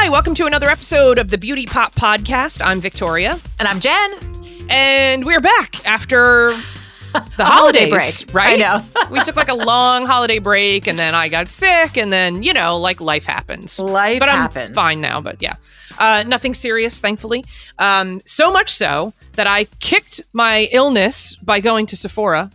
Hi, welcome to another episode of the Beauty Pop Podcast. I'm Victoria, And I'm Jen. and we're back after the holiday break. Right? I know. we took like a long holiday break, and then I got sick, and then you know, like life happens. Life but. I'm fine now. But yeah, uh, nothing serious, thankfully. Um, so much so that I kicked my illness by going to Sephora.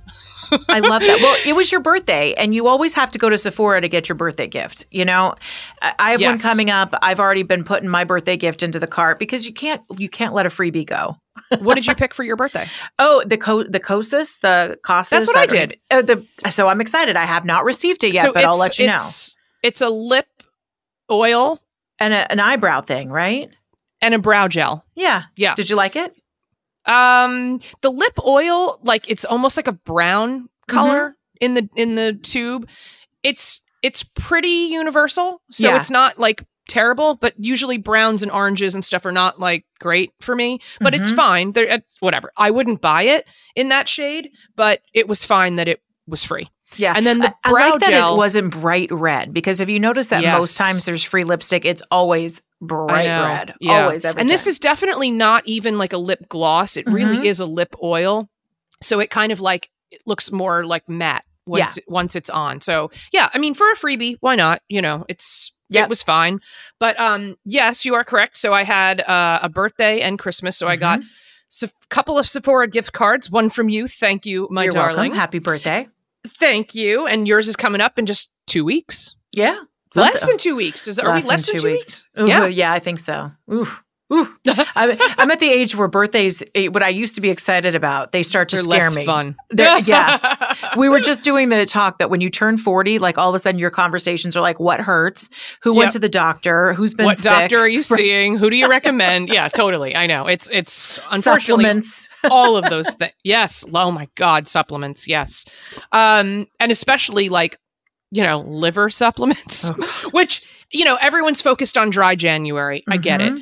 I love that. Well, it was your birthday, and you always have to go to Sephora to get your birthday gift. You know, I I have one coming up. I've already been putting my birthday gift into the cart because you can't you can't let a freebie go. What did you pick for your birthday? Oh, the co- the Cosis, the Costas. That's what I don't- did. Uh, the, so I'm excited. I have not received it yet, but I'll let you know. it's, It's a lip oil And a, an eyebrow thing, right? and a brow gel. Yeah. Yeah. Did you like it? Um, the lip oil, like it's almost like a brown color Mm-hmm. in the in the tube. It's it's pretty universal, so Yeah. it's not like terrible. But usually browns and oranges and stuff are not like great for me. But it's Mhm. fine. They're it's whatever. I wouldn't buy it in that shade, but it was fine that it was free. Yeah. And then the I, I brow like that gel it wasn't bright red because if you notice that most times there's free lipstick, it's always bright red. Yeah. Always every and this is definitely not even like a lip gloss. It really Mhm. is a lip oil. So it kind of like it looks more like matte once once it's on. So yeah, I mean for a freebie, why not? You know, it's Yep. it was fine. But um yes, you are correct. So I had uh, a birthday and Christmas. So I got Mhm. a couple of Sephora gift cards, one from you. Thank you, my You're darling. welcome. Happy birthday. Thank you. And yours is coming up in just 2 weeks. Yeah. Less than 2 weeks. Is are Less we less than than two 2 weeks. weeks? Ooh, Yeah. yeah, I think so. Ooh. I'm, I'm at the age where birthdays, eh, what I used to be excited about, they start to They're scare less me. fun. They're- yeah. We were just doing the talk that when you turn 40, like all of a sudden your conversations are like, what hurts? Who Yep. went to the doctor? Who's been what sick? doctor are you seeing? Who do you recommend? yeah, totally. I know. It's it's unfortunately Supplements. all of those things. Yes. Oh my god, supplements. Yes. Um and especially like you know, liver supplements, which you know, everyone's focused on dry January. I get it.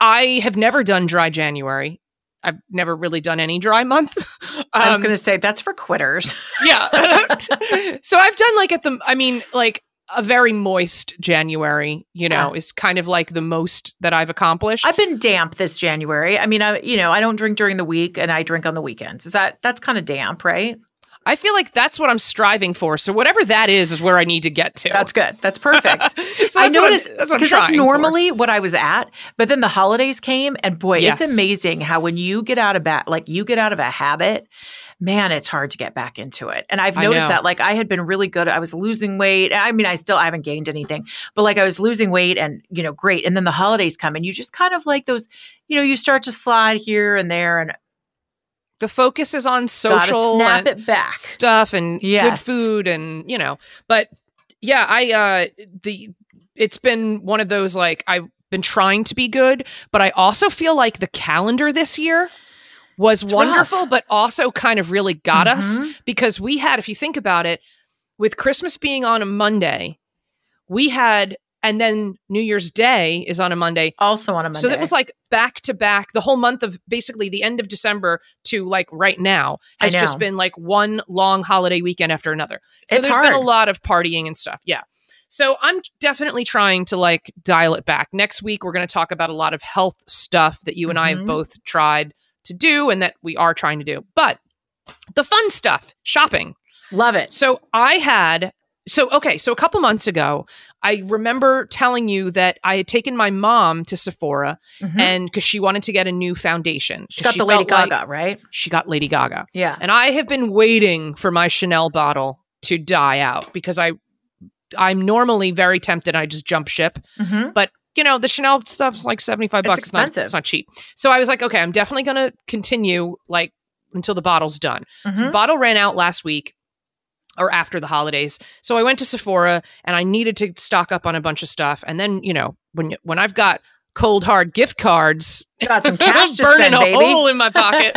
I have never done dry January. I've never really done any dry month. I was Um, going to say that's for quitters. yeah. so I've done like at the I mean like a very moist January, you know, is kind of like the most that I've accomplished. I've been damp this January. I mean, I you know, I don't drink during the week and I drink on the weekends. Is that that's kind of damp, right? I feel like that's what I'm striving for. So whatever that is is where I need to get to. That's good. That's perfect. so I noticed that's what I'm because that's trying for. normally what I was at, but then the holidays came, and boy, Yes. it's amazing how when you get out of ba- like you get out of a habit, man, it's hard to get back into it. And I've noticed that, like, I had been really good. I was losing weight. I mean, I still I haven't gained anything, but like I was losing weight, and you know, great. And then the holidays come, and you just kind of like those, you know, you start to slide here and there, and the focus is on social snap and it back. stuff and good food and you know. But yeah, I uh the it's been one of those like I've been trying to be good, but I also feel like the calendar this year was It's wonderful, rough. but also kind of really got us Mhm. because we had, if you think about it, with Christmas being on a Monday, we had, and then New Year's Day is on a Monday. Also on a Monday. So that was like back to back the whole month of basically the end of December to like right now has just been like one long holiday weekend after another. So It's there's been a lot of partying and stuff. Yeah. So I'm definitely trying to like dial it back. Next week we're going to talk about a lot of health stuff that you and I have Mhm. both tried to do and that we are trying to do. But the fun stuff, shopping. love it. So I had so okay, so a couple months ago, I remember telling you that I had taken my mom to Sephora Mhm. and because she wanted to get a new foundation. She got the Lady felt like- Gaga, right? she got Lady Gaga. Yeah. And I have been waiting for my Chanel bottle to die out because I I'm normally very tempted I just jump ship. Mhm. But you know, the Chanel stuff's like 75 It's bucks. It's not- expensive. it's not cheap. So I was like, okay, I'm definitely gonna continue like until the bottle's done. So the Mhm. bottle ran out last week or after the holidays. So I went to Sephora and I needed to stock up on a bunch of stuff. And then, you know, when when I've got cold hard gift cards Got some cash to burning spend, a baby. hole in my pocket.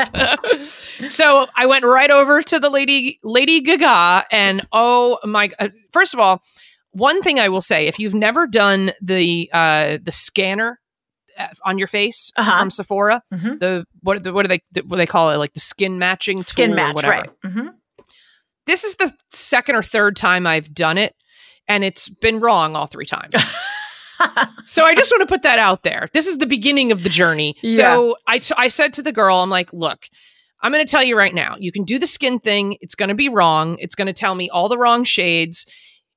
so I went right over to the lady Lady Gaga and oh my uh, first of all, one thing I will say, if you've never done the uh the scanner uh, on your face Uh-huh. from Sephora, Mhm. the what what do they what do they call it like the skin matching Skin match, whatever right? hmm this is the second or third time I've done it, and it's been wrong all three times. so I just want to put that out there. This is the beginning of the journey. So I, t- I said to the girl, I'm like, look, I'm going to tell you right now. You can do the skin thing. It's going to be wrong. It's going to tell me all the wrong shades.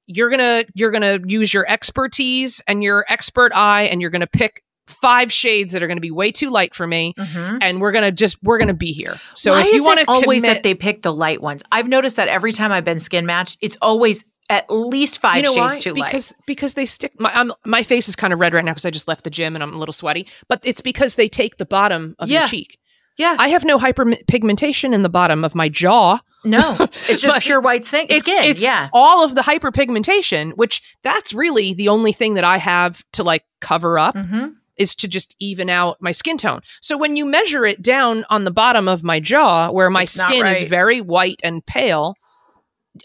You're going to you're going to use your expertise and your expert eye and you're going to pick five shades that are going to be way too light for me Mhm. and we're going to just we're going to be here. So Why if you want to always commit, that they pick the light ones? I've noticed that every time I've been skin matched, it's always at least five you know shades why? too light. because because they stick my I'm, my face is kind of red right now because I just left the gym and I'm a little sweaty. But it's because they take the bottom of Yeah. your cheek. Yeah, I have no hyperpigmentation in the bottom of my jaw. no, it's just pure white skin. It's, skin. it's yeah, all of the hyperpigmentation, which that's really the only thing that I have to like cover up hmm is to just even out my skin tone. So when you measure it down on the bottom of my jaw, where my It's skin is very white and pale,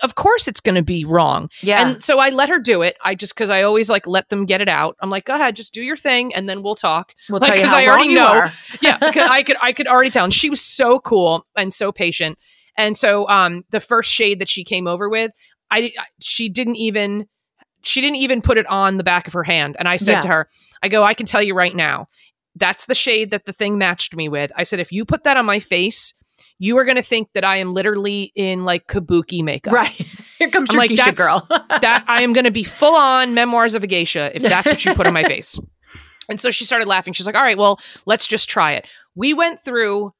of course it's going to be wrong. yeah. And so I let her do it. I just because I always like let them get it out. I'm like, go ahead, just do your thing, and then we'll talk. we'll like, tell you 'cause how I already know. yeah, because I could I could already tell, and she was so cool and so patient. And so, um, the first shade that she came over with, I- she didn't even she didn't even put it on the back of her hand. And I said Yeah. to her, I go, I can tell you right now, that's the shade that the thing matched me with. I said, if you put that on my face. You are going to think that I am literally in like kabuki makeup. Right. Here comes I'm your like, geisha girl. that I am going to be full on memoirs of a geisha if that's what you put on my face. And so she started laughing. She's like, all right, well, let's just try it. We went through,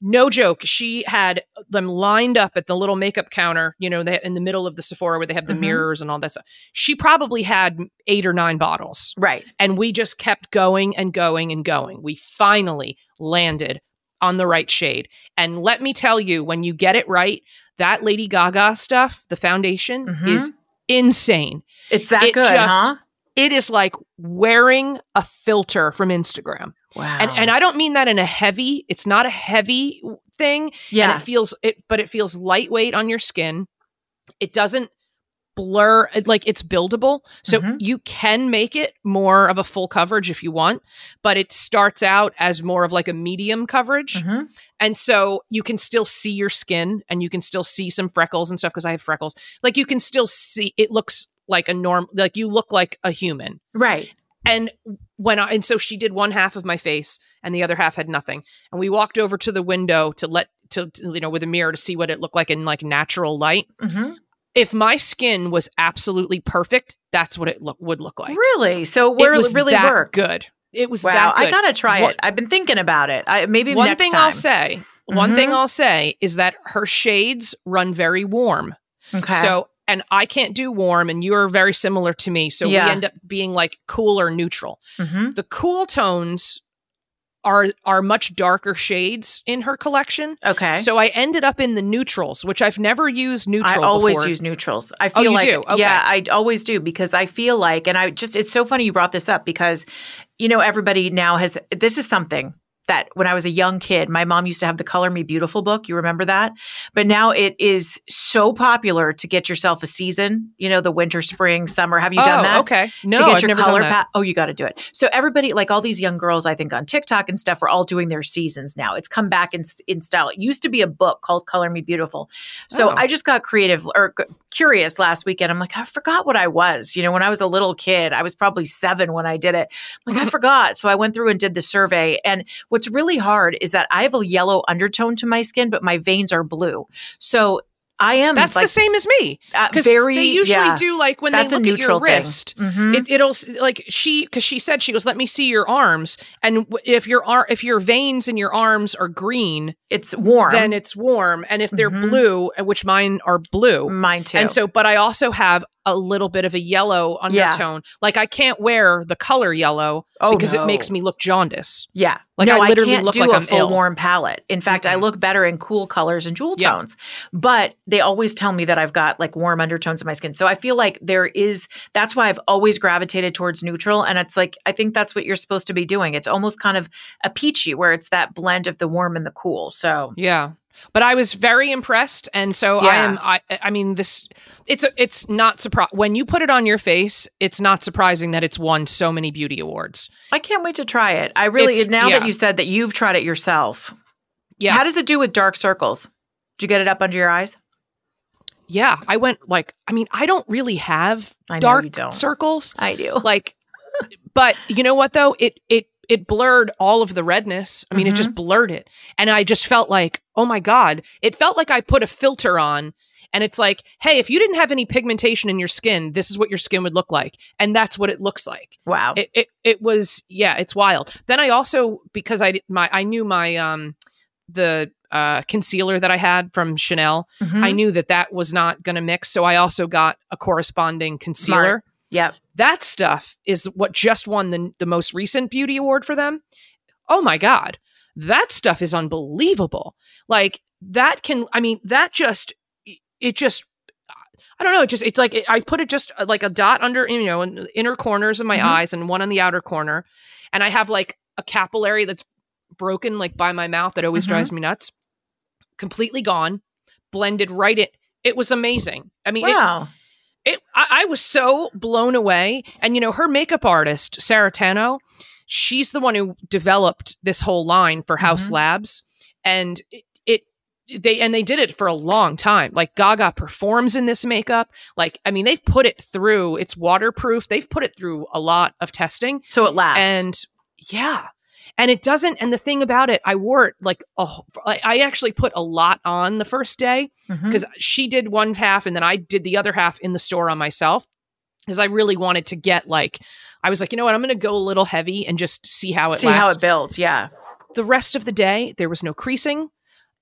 no joke, she had them lined up at the little makeup counter, you know, they, in the middle of the Sephora where they have the Mhm. mirrors and all that stuff. She probably had eight or nine bottles. right. And we just kept going and going and going. We finally landed on the right shade. And let me tell you, when you get it right, that Lady Gaga stuff, the foundation, Mhm. is insane. It's that It good, just- huh? It is like wearing a filter from Instagram. Wow. And and I don't mean that in a heavy, it's not a heavy thing. yeah. And it feels it but it feels lightweight on your skin. It doesn't blur like it's buildable. So Mhm. you can make it more of a full coverage if you want, but it starts out as more of like a medium coverage. Mhm. And so you can still see your skin and you can still see some freckles and stuff because I have freckles. Like you can still see it looks like a norm like you look like a human. Right. And when I and so she did one half of my face and the other half had nothing. And we walked over to the window to let to, to, you know with a mirror to see what it looked like in like natural light. hmm If my skin was absolutely perfect, that's what it look, would look like. Really? So it where it was really that worked. good. It was Wow. that good. I gotta try What- it. I've been thinking about it. I maybe one thing time. I'll say, one thing Mhm. I'll say is that her shades run very warm. Okay. So, and I can't do warm, and you're very similar to me. So Yeah. we end up being like cool or neutral. Mhm. The cool tones are are much darker shades in her collection. Okay. So I ended up in the neutrals, which I've never used neutrals. I always before. use neutrals. I Oh, feel you like do? Okay. yeah, I always do because I feel like and I just it's so funny you brought this up because you know everybody now has this is something that when I was a young kid, my mom used to have the Color Me Beautiful book. You remember that? But now it is so popular to get yourself a season, you know, the winter, spring, summer. Have you done oh, that? okay. No, to get I've your never color done that. pa- Oh, you got to do it. So everybody, like all these young girls, I think on TikTok and stuff, are all doing their seasons now. It's come back in in style. It used to be a book called Color Me Beautiful. So Oh. I just got creative or curious last weekend. I'm like, I forgot what I was. You know, when I was a little kid, I was probably seven when I did it. I'm like, I forgot. So I went through and did the survey. And what's really hard is that I have a yellow undertone to my skin, but my veins are blue. So I am That's like the same as me uh, because very they usually yeah. do like when That's they a look at your wrist. Mhm. It, it'll like she because she said she goes let me see your arms and if your ar- if your veins in your arms are green it's warm. then it's warm and if they're Mhm. blue uh, which mine are blue Mine too. and so but I also have a little bit of a yellow Yeah. undertone like I can't wear the color yellow oh, because no. it makes me look jaundice yeah. like, no, I literally can't look do like a I'm full ill. warm palette. In fact, I Mm-mm. look better in cool colors and jewel Yeah. tones. But they always tell me that I've got like warm undertones in my skin. So I feel like there is. That's why I've always gravitated towards neutral. And it's like I think that's what you're supposed to be doing. It's almost kind of a peachy, where it's that blend of the warm and the cool. So Yeah. But I was very impressed and so I am I I mean this it's a, it's not surprise when you put it on your face it's not surprising that it's won so many beauty awards. I can't wait to try it. I really It's- now yeah. that you said that you've tried it yourself. Yeah. How does it do with dark circles? Did you get it up under your eyes? Yeah, I went like I mean I don't really have I dark circles I do. like But you know what though? It it it blurred all of the redness. I mean, it just blurred it. And I just felt like, oh my God. It felt like I put a filter on and it's like, hey, if you didn't have any pigmentation in your skin, this is what your skin would look like. And that's what it looks like. Wow. It it, it was yeah, it's wild. Then I also because I my I knew my um the uh concealer that I had from Chanel, Mhm. I knew that that was not going to mix, so I also got a corresponding concealer. Smart. Yep. That stuff is what just won the the most recent beauty award for them. Oh my god. That stuff is unbelievable. Like that can I mean that just it just I don't know. It just it's like it, I put it just like a dot under you know in the inner corners of my Mhm. eyes and one on the outer corner, and I have like a capillary that's broken like by my mouth that always Mhm. drives me nuts. Completely gone, blended right in. It was amazing. I mean, Wow. it I, I was so blown away. And you know her makeup artist sarah tanno she's the one who developed this whole line for Haus Mhm. labs. And it, it they and they did it for a long time. Like gaga performs in this makeup. Like i mean they've put it through. It's waterproof. They've put it through a lot of testing. So it lasts. and yeah and it doesn't and the thing about it i wore it like oh i I actually put a lot on the first day because she did one half and then I did the other half in the store on myself because I really wanted to get like I was like, you know what, I'm going to go a little heavy and just see how it see lasts. how it builds. Yeah. the rest of the day, there was no creasing.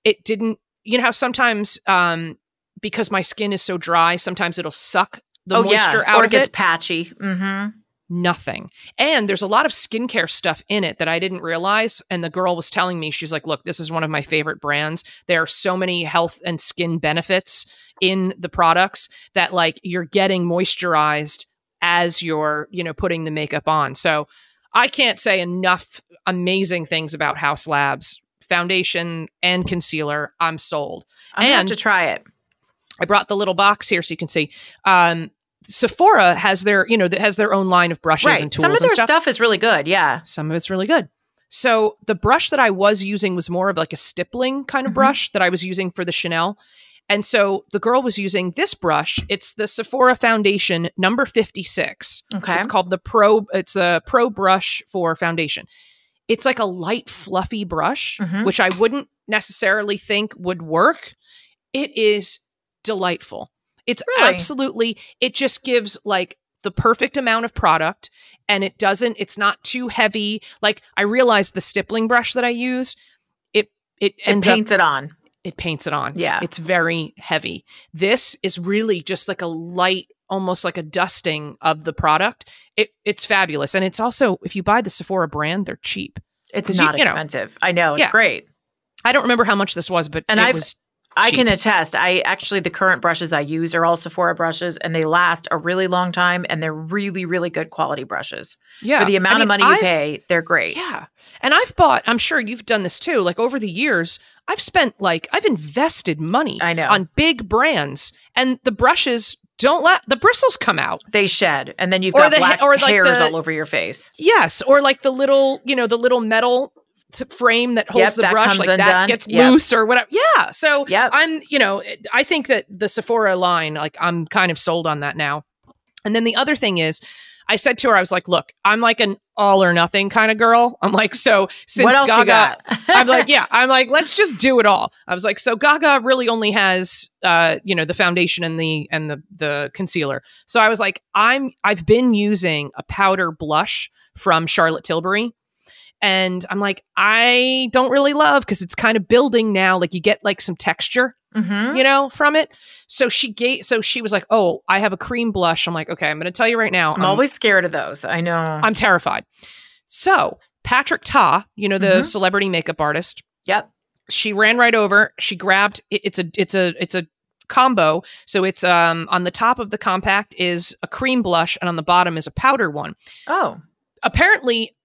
It didn't, you know how sometimes um because my skin is so dry, sometimes it'll suck the oh moisture yeah. out or of it gets it. patchy. Mm-hmm. Nothing. And there's a lot of skincare stuff in it that I didn't realize. And the girl was telling me, she's like, look, this is one of my favorite brands. There are so many health and skin benefits in the products that like you're getting moisturized as you're, you know, putting the makeup on. So I can't say enough amazing things about Haus Labs foundation and concealer. I'm sold. I'm have And- to try it. I brought the little box here so you can see. Um, Sephora has their, you know, that has their own line of brushes Right. and tools Some of their stuff. stuff is really good. Yeah. Some of it's really good. So the brush that I was using was more of like a stippling kind of Mhm. brush that I was using for the Chanel. And so the girl was using this brush. It's the Sephora Foundation number 56. Okay. It's called the Pro it's a Pro brush for foundation. It's like a light fluffy brush, Mhm. which I wouldn't necessarily think would work. It is delightful. It's Really? absolutely it just gives like the perfect amount of product and it doesn't it's not too heavy. Like I realized the stippling brush that I use it it it ends up paints it on. it paints it on. Yeah. It's very heavy. This is really just like a light, almost like a dusting of the product. It it's fabulous. And it's also, if you buy the Sephora brand, they're cheap. It's you- not you know. expensive. I know. It's Yeah. great. I don't remember how much this was, but And it I've- was I cheap. can attest. I actually the current brushes I use are all Sephora brushes, and they last a really long time, and they're really, really good quality brushes yeah. for the amount I mean, of money you I've- pay. They're great. Yeah. And I've bought, I'm sure you've done this too. Like over the years, I've spent like I've invested money I know. on big brands and the brushes don't let the bristles come out. They shed, and then you've Or got the black or like hairs the- all over your face. Yes, or like the little, you know, the little metal frame that holds Yep, the that brush, like that gets Yep. loose or whatever. Yeah. So Yep. I'm, you know, I think that the Sephora line, like I'm kind of sold on that now. And then the other thing is, I said to her, I was like, look, I'm like an all or nothing kind of girl. I'm like, so since Gaga? I'm like, yeah, I'm like, let's just do it all. I was like, so Gaga really only has, uh, you know, the foundation and the and the the concealer. So I was like, I'm I've been using a powder blush from Charlotte Tilbury. And I'm like, I don't really love because it's kind of building now. Like you get like some texture, Mhm. you know, from it. So she gave, so she was like, "Oh, I have a cream blush." I'm like, "Okay, I'm going to tell you right now. I'm always scared of those. I know. I'm terrified." So Patrick Ta, you know, the Mhm. celebrity makeup artist, yep. she ran right over she grabbed it- it's a it's a it's a combo so it's um on the top of the compact is a cream blush and on the bottom is a powder one Oh, apparently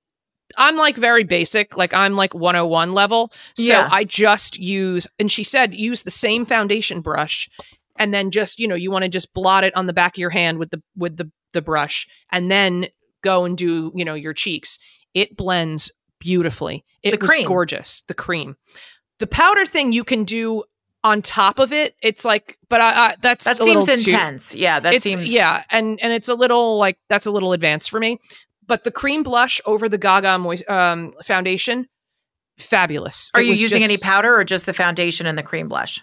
i'm like very basic like i'm like 101 level so Yeah. i just use and she said use the same foundation brush and then just you know you want to just blot it on the back of your hand with the with the the brush and then go and do you know your cheeks it blends beautifully it was gorgeous the cream the powder thing you can do on top of it it's like but i, I that's that a little seems too- intense. yeah, that seems. yeah and and it's a little like that's a little advanced for me but the cream blush over the Gaga moist, um, foundation, fabulous. Are It you using just- any powder or just the foundation and the cream blush?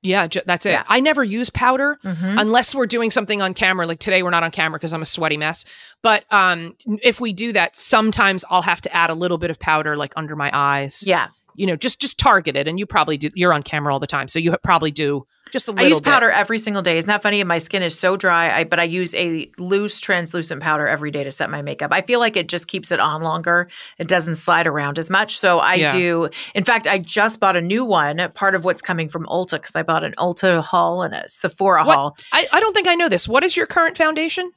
Yeah, ju- that's it. Yeah. I never use powder Mm-hmm. unless we're doing something on camera. Like today, we're not on camera because I'm a sweaty mess. But um, if we do that, sometimes I'll have to add a little bit of powder, like under my eyes. Yeah. You know, just just target it. And you probably do. You're on camera all the time, so you probably do just a little. I use bit. powder every single day. Isn't that funny? My skin is so dry, I, but I use a loose translucent powder every day to set my makeup. I feel like it just keeps it on longer. It doesn't slide around as much. So I Yeah. do. In fact, I just bought a new one. Part of what's coming from Ulta because I bought an Ulta haul and a Sephora What? haul. I, I don't think I know this. What is your current foundation?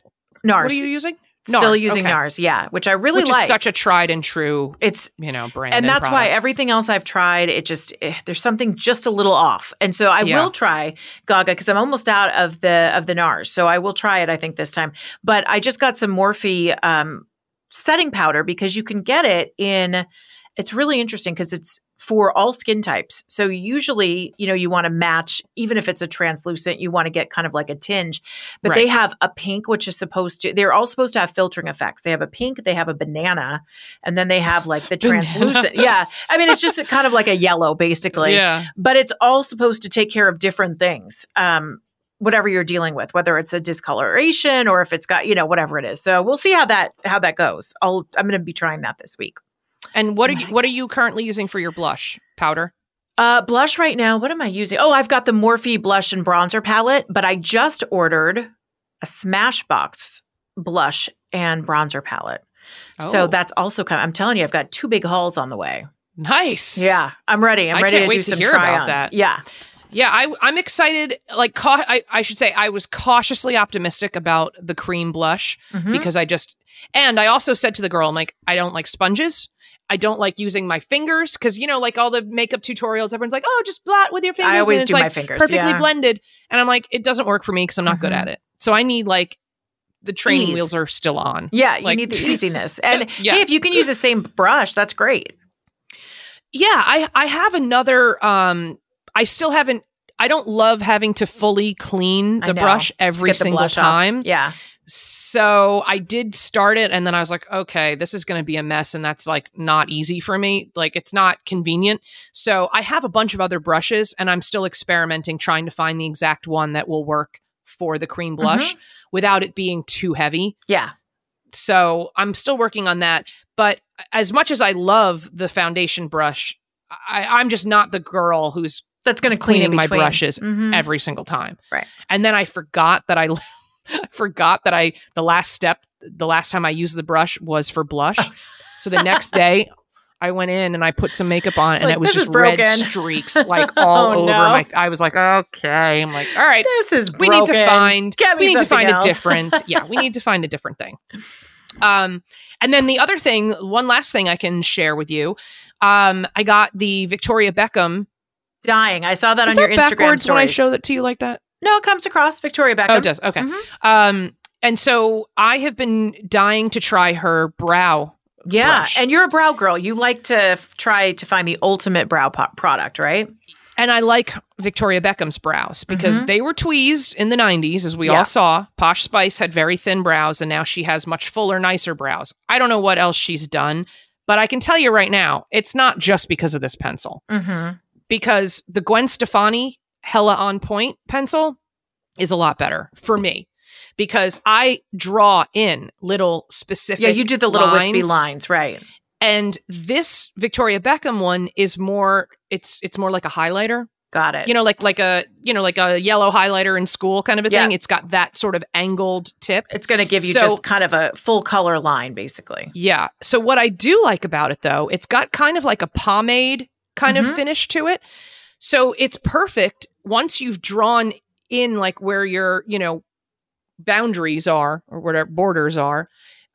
NARS. What are you using? Still using okay. NARS. Yeah, which I really Which like. is such a tried and true, it's you know, brand. and that's why everything else I've tried, it just eh, there's something just a little off, and so I Yeah. will try Gaga because I'm almost out of the of the NARS, so I will try it. I think this time, but I just got some Morphe um, setting powder because you can get it in. It's really interesting because it's for all skin types. So usually, you know, you want to match, even if it's a translucent, you want to get kind of like a tinge. But they have a pink, which is supposed to. They're all supposed to have filtering effects. They have a pink, they have a banana, and then they have like the translucent. yeah, I mean, it's just kind of like a yellow, basically. yeah, But it's all supposed to take care of different things. Um, whatever you're dealing with, whether it's a discoloration or if it's got, you know, whatever it is. So we'll see how that how that goes. I'll I'm going to be trying that this week. And what are you what are you currently using for your blush powder? Uh, blush right now. What am I using? Oh, I've got the Morphe blush and bronzer palette, but I just ordered a Smashbox blush and bronzer palette. Oh. So that's also coming. I'm telling you, I've got two big hauls on the way. Nice. Yeah, I'm ready. I'm I ready to wait do to some hear try-ons. that. Yeah. Yeah, I, I'm excited. Like, cau- I, I should say, I was cautiously optimistic about the cream blush Mhm. because I just, and I also said to the girl, I'm like, I don't like sponges. I don't like using my fingers because you know, like all the makeup tutorials, everyone's like, "Oh, just blot with your fingers." I always and it's do my like fingers. perfectly yeah. blended, and I'm like, it doesn't work for me because I'm not good Mhm. at it. So I need like the training Ease. wheels are still on. Yeah, you need the easiness. And Yes. hey, if you can use the same brush, that's great. Yeah, I I have another. Um, I still haven't. I don't love having to fully clean the brush every Get the single blush off. time. Yeah. So I did start it, and then I was like, okay, this is going to be a mess, and that's like not easy for me. Like it's not convenient. So I have a bunch of other brushes, and I'm still experimenting, trying to find the exact one that will work for the cream Mm-hmm. blush without it being too heavy. Yeah. So I'm still working on that. But as much as I love the foundation brush, I, I'm just not the girl who's That's going to clean my brushes Mhm. every single time. Right. And then I forgot that I I forgot that I the last step the last time I used the brush was for blush. so the next day I went in and I put some makeup on and Like, it was just red broken." streaks like all Oh, over no. my I was like, okay. I'm like, all right, This is we need to find we need to find else. a different yeah we need to find a different thing um and then the other thing one last thing i can share with you um i got the victoria beckham dying. I saw that is on your that Instagram backwards when i stories. show that to you like that no, it comes across Victoria Beckham. oh it does okay Mhm. um and so i have been dying to try her brow Yeah, brush. and you're a brow girl. You like to f- try to find the ultimate brow po- product, right? and I like Victoria Beckham's brows because Mhm. they were tweezed in the 90s, as we Yeah. all saw. Posh Spice had very thin brows, and now she has much fuller, nicer brows. I don't know what else she's done, but I can tell you right now, it's not just because of this pencil. Mm-hmm. Because the Gwen Stefani Hella on Point pencil is a lot better for me because I draw in little specific. Yeah, you do the little wispy lines lines, right? and this Victoria Beckham one is more. It's it's more like a highlighter Got it. you know like like a you know like a yellow highlighter in school kind of a Yeah. thing it's got that sort of angled tip it's going to give you So- just kind of a full color line, basically. yeah so what i do like about it though it's got kind of like a pomade kind Mhm. of finish to it so it's perfect once you've drawn in like where your you know boundaries are or whatever borders are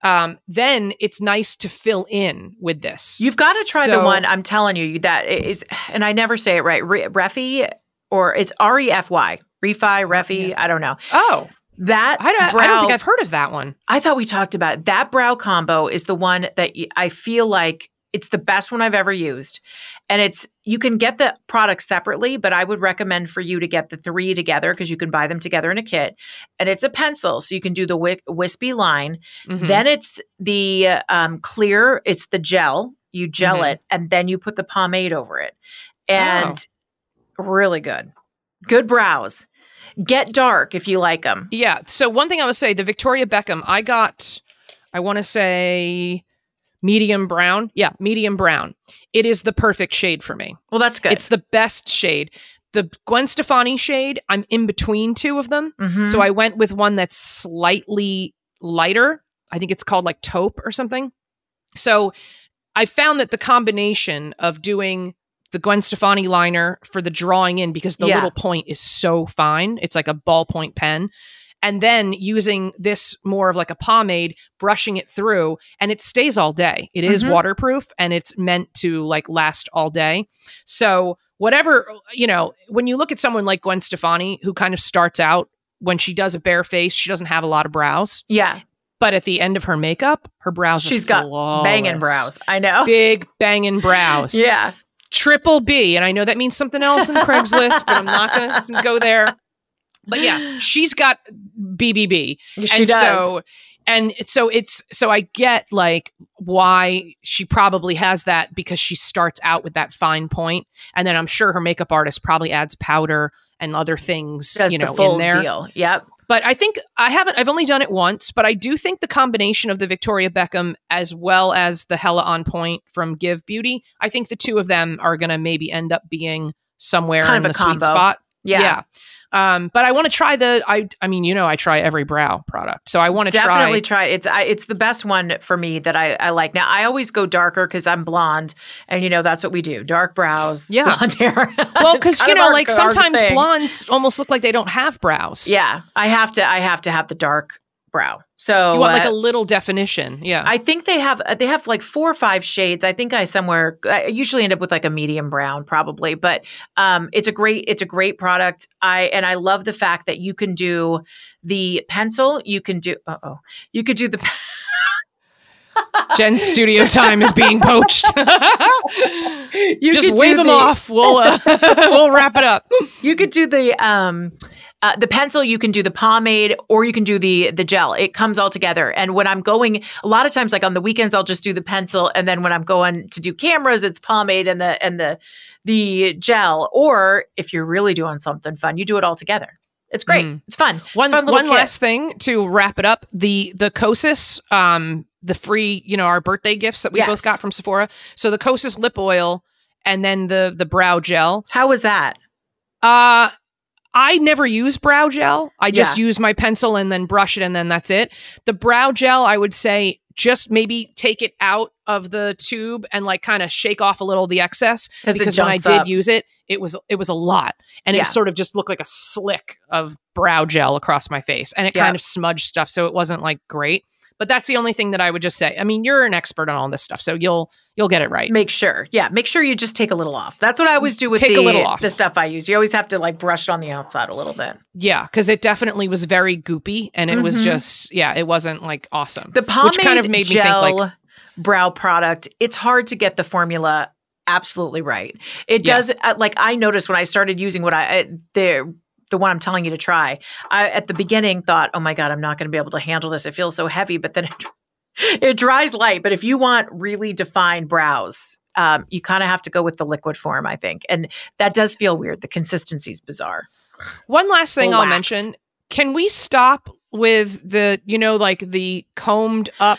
um then it's nice to fill in with this You've got to try the one I'm telling you that is, and I never say it right. Re- Refi or it's R E F Y. Refi, Refi. I don't know. oh That I don't, brow, I don't think i've heard of that one I thought we talked about it. That brow combo is the one that I feel like It's the best one I've ever used. And it's you can get the products separately, but I would recommend for you to get the three together because you can buy them together in a kit. And it's a pencil, so you can do the wi- wispy line. Mhm. Then it's the um, clear, it's the gel. You gel Mhm. it and then you put the pomade over it. And really good. Good brows. Get dark if you like them. Yeah. So one thing I would say, the Victoria Beckham, I got, I want to say medium brown. Yeah, medium brown. It is the perfect shade for me. Well, that's good. It's the best shade. The Gwen Stefani shade, I'm in between two of them. Mhm. So I went with one that's slightly lighter. I think it's called like taupe or something. So I found that the combination of doing the Gwen Stefani liner for the drawing in because the Yeah. little point is so fine. It's like a ballpoint pen. And then using this more of like a pomade, brushing it through, and it stays all day. It is Mhm. waterproof and it's meant to like last all day. So, whatever, you know, when you look at someone like Gwen Stefani, who kind of starts out when she does a bare face, she doesn't have a lot of brows. yeah, But at the end of her makeup, her brows she's are got banging brows. I know. Big banging brows. Yeah. Triple B. And I know that means something else in Craigslist, but I'm not going to go there. But yeah, she's got BBB. She and does. so and so it's so I get like why she probably has that because she starts out with that fine point and then I'm sure her makeup artist probably adds powder and other things you the know full in there. deal. Yep. But I think I haven't I've only done it once, but I do think the combination of the Victoria Beckham as well as the Hella on Point from GXVE Beauty, I think the two of them are going to maybe end up being somewhere Kind in of a the sweet combo. spot. Yeah. Um, but I want to try the I I mean, you know, I try every brow product. So I want to Definitely try try. It's I, it's the best one for me that I, I like. Now I always go darker because I'm blonde, and you know that's what we do: dark brows, Yeah. blonde hair. Well, because you know, our- like sometimes thing. blondes almost look like they don't have brows. Yeah, I have to. I have to have the dark brow. So you want like uh, a little definition. Yeah, I think they have uh, they have like four or five shades. I think I somewhere I usually end up with like a medium brown probably, but um it's a great it's a great product. I and I love the fact that you can do the pencil, you can do uh-oh. You could do the Jen's studio time is being poached. you Just wave them the- off. We'll uh, we'll wrap it up. You could do the um uh, the pencil, you can do the pomade, or you can do the the gel. It comes all together. And when I'm going, a lot of times, like on the weekends, I'll just do the pencil, and then when I'm going to do cameras, it's pomade and the and the the gel. Or if you're really doing something fun, you do it all together. It's great. Mm. It's fun. One a fun one kit. last thing to wrap it up. The the Kosas, um, the free, you know, our birthday gifts that we Yes. both got from Sephora. So the Kosas lip oil and then the the brow gel. How was that? Uh I never use brow gel. I just Yeah. use my pencil and then brush it and then that's it. The brow gel, I would say just maybe take it out of the tube and like kind of shake off a little of the excess Because when I did up. use it, it was it was a lot, and Yeah. it sort of just looked like a slick of brow gel across my face, and it Yeah. kind of smudged stuff, so it wasn't like great. But that's the only thing that I would just say. I mean, you're an expert on all this stuff, so you'll you'll get it right. Make sure, yeah, make sure you just take a little off. That's what I always do with Take a the, little off. the stuff I use. You always have to like brush it on the outside a little bit. Yeah, because it definitely was very goopy, and it was Mhm. just yeah, it wasn't like awesome. The pomade which kind of made me think gel like brow product. It's hard to get the formula absolutely right. It Yeah. does. uh, Like I noticed when I started using what I I- the the one I'm telling you to try. I at the beginning thought, oh my god, I'm not going to be able to handle this. It feels so heavy, but then it, it dries light. But if you want really defined brows. Um, you kind of have to go with the liquid form, I think, and that does feel weird. The consistency is bizarre. One last thing Full I'll mention. Can we stop with the, you know, like the combed up,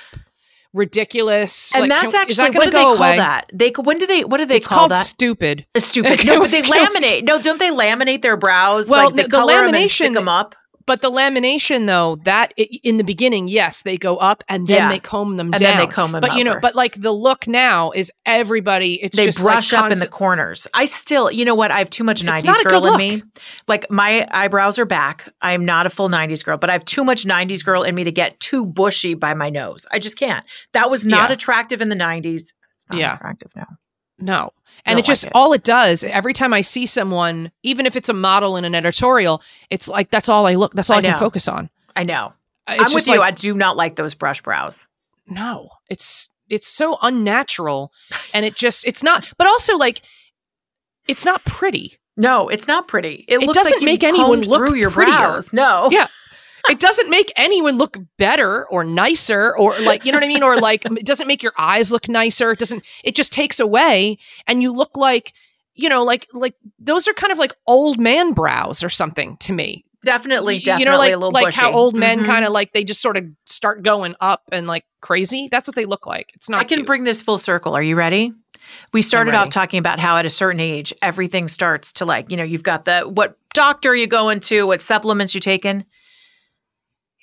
ridiculous? And like, that's can- is that actually what do they call away? that? They when do they what do they it's call called that? stupid. A stupid. No, but they laminate. No, don't they laminate their brows? Well, like they the- the color them and stick them up. But the lamination, though, that in the beginning, yes, they go up and then Yeah. they comb them And down. then they comb them but you know, but like the look now is everybody. It's they just brush like up in the corners. I still, you know what? I have too much '90s girl in me. Like my eyebrows are back. I am not a full '90s girl, but I have too much '90s girl in me to get too bushy by my nose. I just can't. That was not Yeah. attractive in the '90s. It's not Yeah. attractive now. No. And it just like it. all it does every time I see someone, even if it's a model in an editorial, it's like that's all I look. That's all I I, can focus on. I know. Uh, it's I'm with you. like, I do not like those brush brows. no, it's it's so unnatural and it just it's not but also like it's not pretty. No, it's not pretty. It, It looks doesn't like make anyone look through your prettier. brows. No. Yeah. It doesn't make anyone look better or nicer or like you know what I mean or like it doesn't make your eyes look nicer. It doesn't it just takes away and you look like you know like like those are kind of like old man brows or something to me. Definitely, definitely you know like a little like bushy. how old men Mhm. kind of like they just sort of start going up and like crazy. That's what they look like. It's not I can cute. bring this full circle. Are you ready? We started off talking about how at a certain age everything starts to like, you know, you've got the what doctor you go into, what supplements you taking.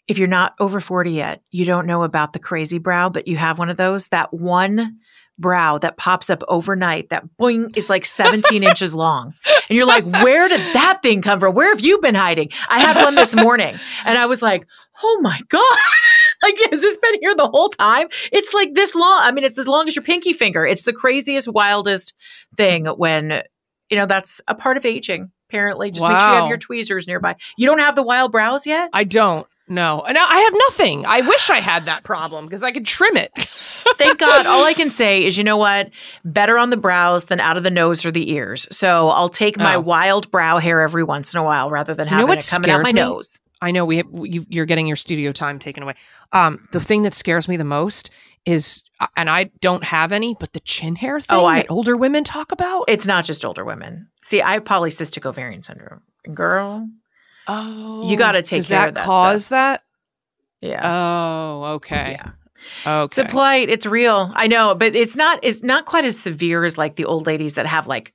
If you're not over 40 yet, you don't know about the crazy brow, but you have one of those, that one brow that pops up overnight that boing is like 17 inches long. And you're like, where did that thing come from? Where have you been hiding? I had one this morning and I was like, oh my God. like, has this been here the whole time? It's like this long. I mean, it's as long as your pinky finger. It's the craziest, wildest thing when, you know, that's a part of aging. Apparently, just make sure you have your tweezers nearby. You don't have the wild brows yet? I don't. No. And I have nothing. I wish I had that problem because I could trim it. Thank God. All I can say is, you know what? Better on the brows than out of the nose or the ears. So I'll take my Oh. wild brow hair every once in a while rather than You having it coming out my me? nose. I know we have, you, you're getting your studio time taken away. Um, the thing that scares me the most is, uh, and I don't have any, but the chin hair thing Oh, I- that older women talk about. It's not just older women. See, I have polycystic ovarian syndrome. Girl, oh, you gotta take does care that of that cause that? yeah. Oh, okay. Yeah. Okay. It's a plight. It's real. I know, but it's not it's not quite as severe as like the old ladies that have like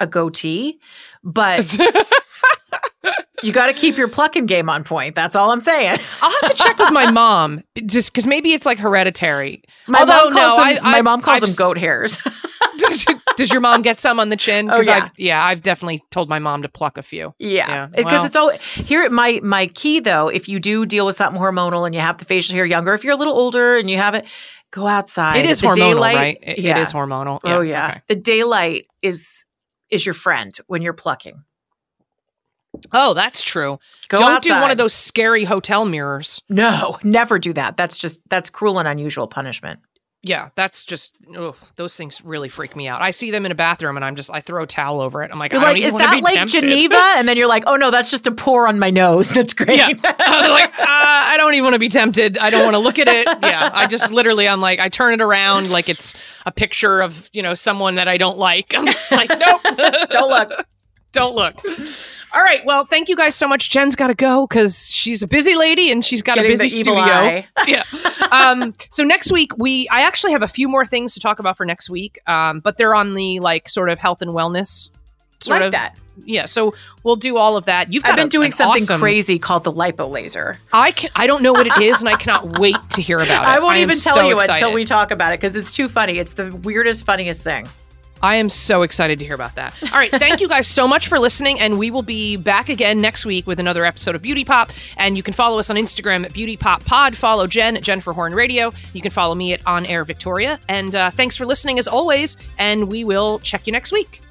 a goatee, but you got to keep your plucking game on point. That's all I'm saying. I'll have to check with my mom just because maybe it's like hereditary. My Although, mom calls no, them, I- my I've- mom calls I've them goat hairs. does, your mom get some on the chin? Oh, yeah. I've, yeah. I've definitely told my mom to pluck a few. yeah, Yeah, because well. it's all here. My my key though, if you do deal with something hormonal and you have the facial hair younger, if you're a little older and you have it, go outside. It is The hormonal, daylight- right? It- yeah. It is hormonal. Oh yeah, okay. the daylight is is your friend when you're plucking. Oh, that's true. Go Don't do one of those scary hotel mirrors. No, never do that. That's just that's cruel and unusual punishment. Yeah, that's just ugh, those things really freak me out. I see them in a bathroom and I'm just I throw a towel over it. I'm like, You're I like, don't is that be like tempted. Geneva? And then you're like, oh no, that's just a pore on my nose. That's great. Yeah. I'm like, uh, I don't even want to be tempted. I don't want to look at it. Yeah, I just literally, I'm like, I turn it around like it's a picture of you know someone that I don't like. I'm just like, nope, Don't look. don't look. All right, well, thank you guys so much. Jen's got to go because she's a busy lady and she's got Getting a busy studio. yeah. Um, so next week we I actually have a few more things to talk about for next week. Um, but they're on the like sort of health and wellness sort like of that. yeah. So we'll do all of that. You've got I've been a- doing something awesome- crazy called the lipo laser. I can I don't know what it is and I cannot wait to hear about it. I won't am even tell so you excited. until we talk about it because it's too funny. It's the weirdest, funniest thing. I am so excited to hear about that. All right, thank you guys so much for listening, and we will be back again next week with another episode of Beauty Pop. And you can follow us on Instagram at Beauty Pop Pod. Follow Jen at Jennifer Horn Radio. You can follow me at On Air Victoria. And uh, thanks for listening as always, and we will check you next week.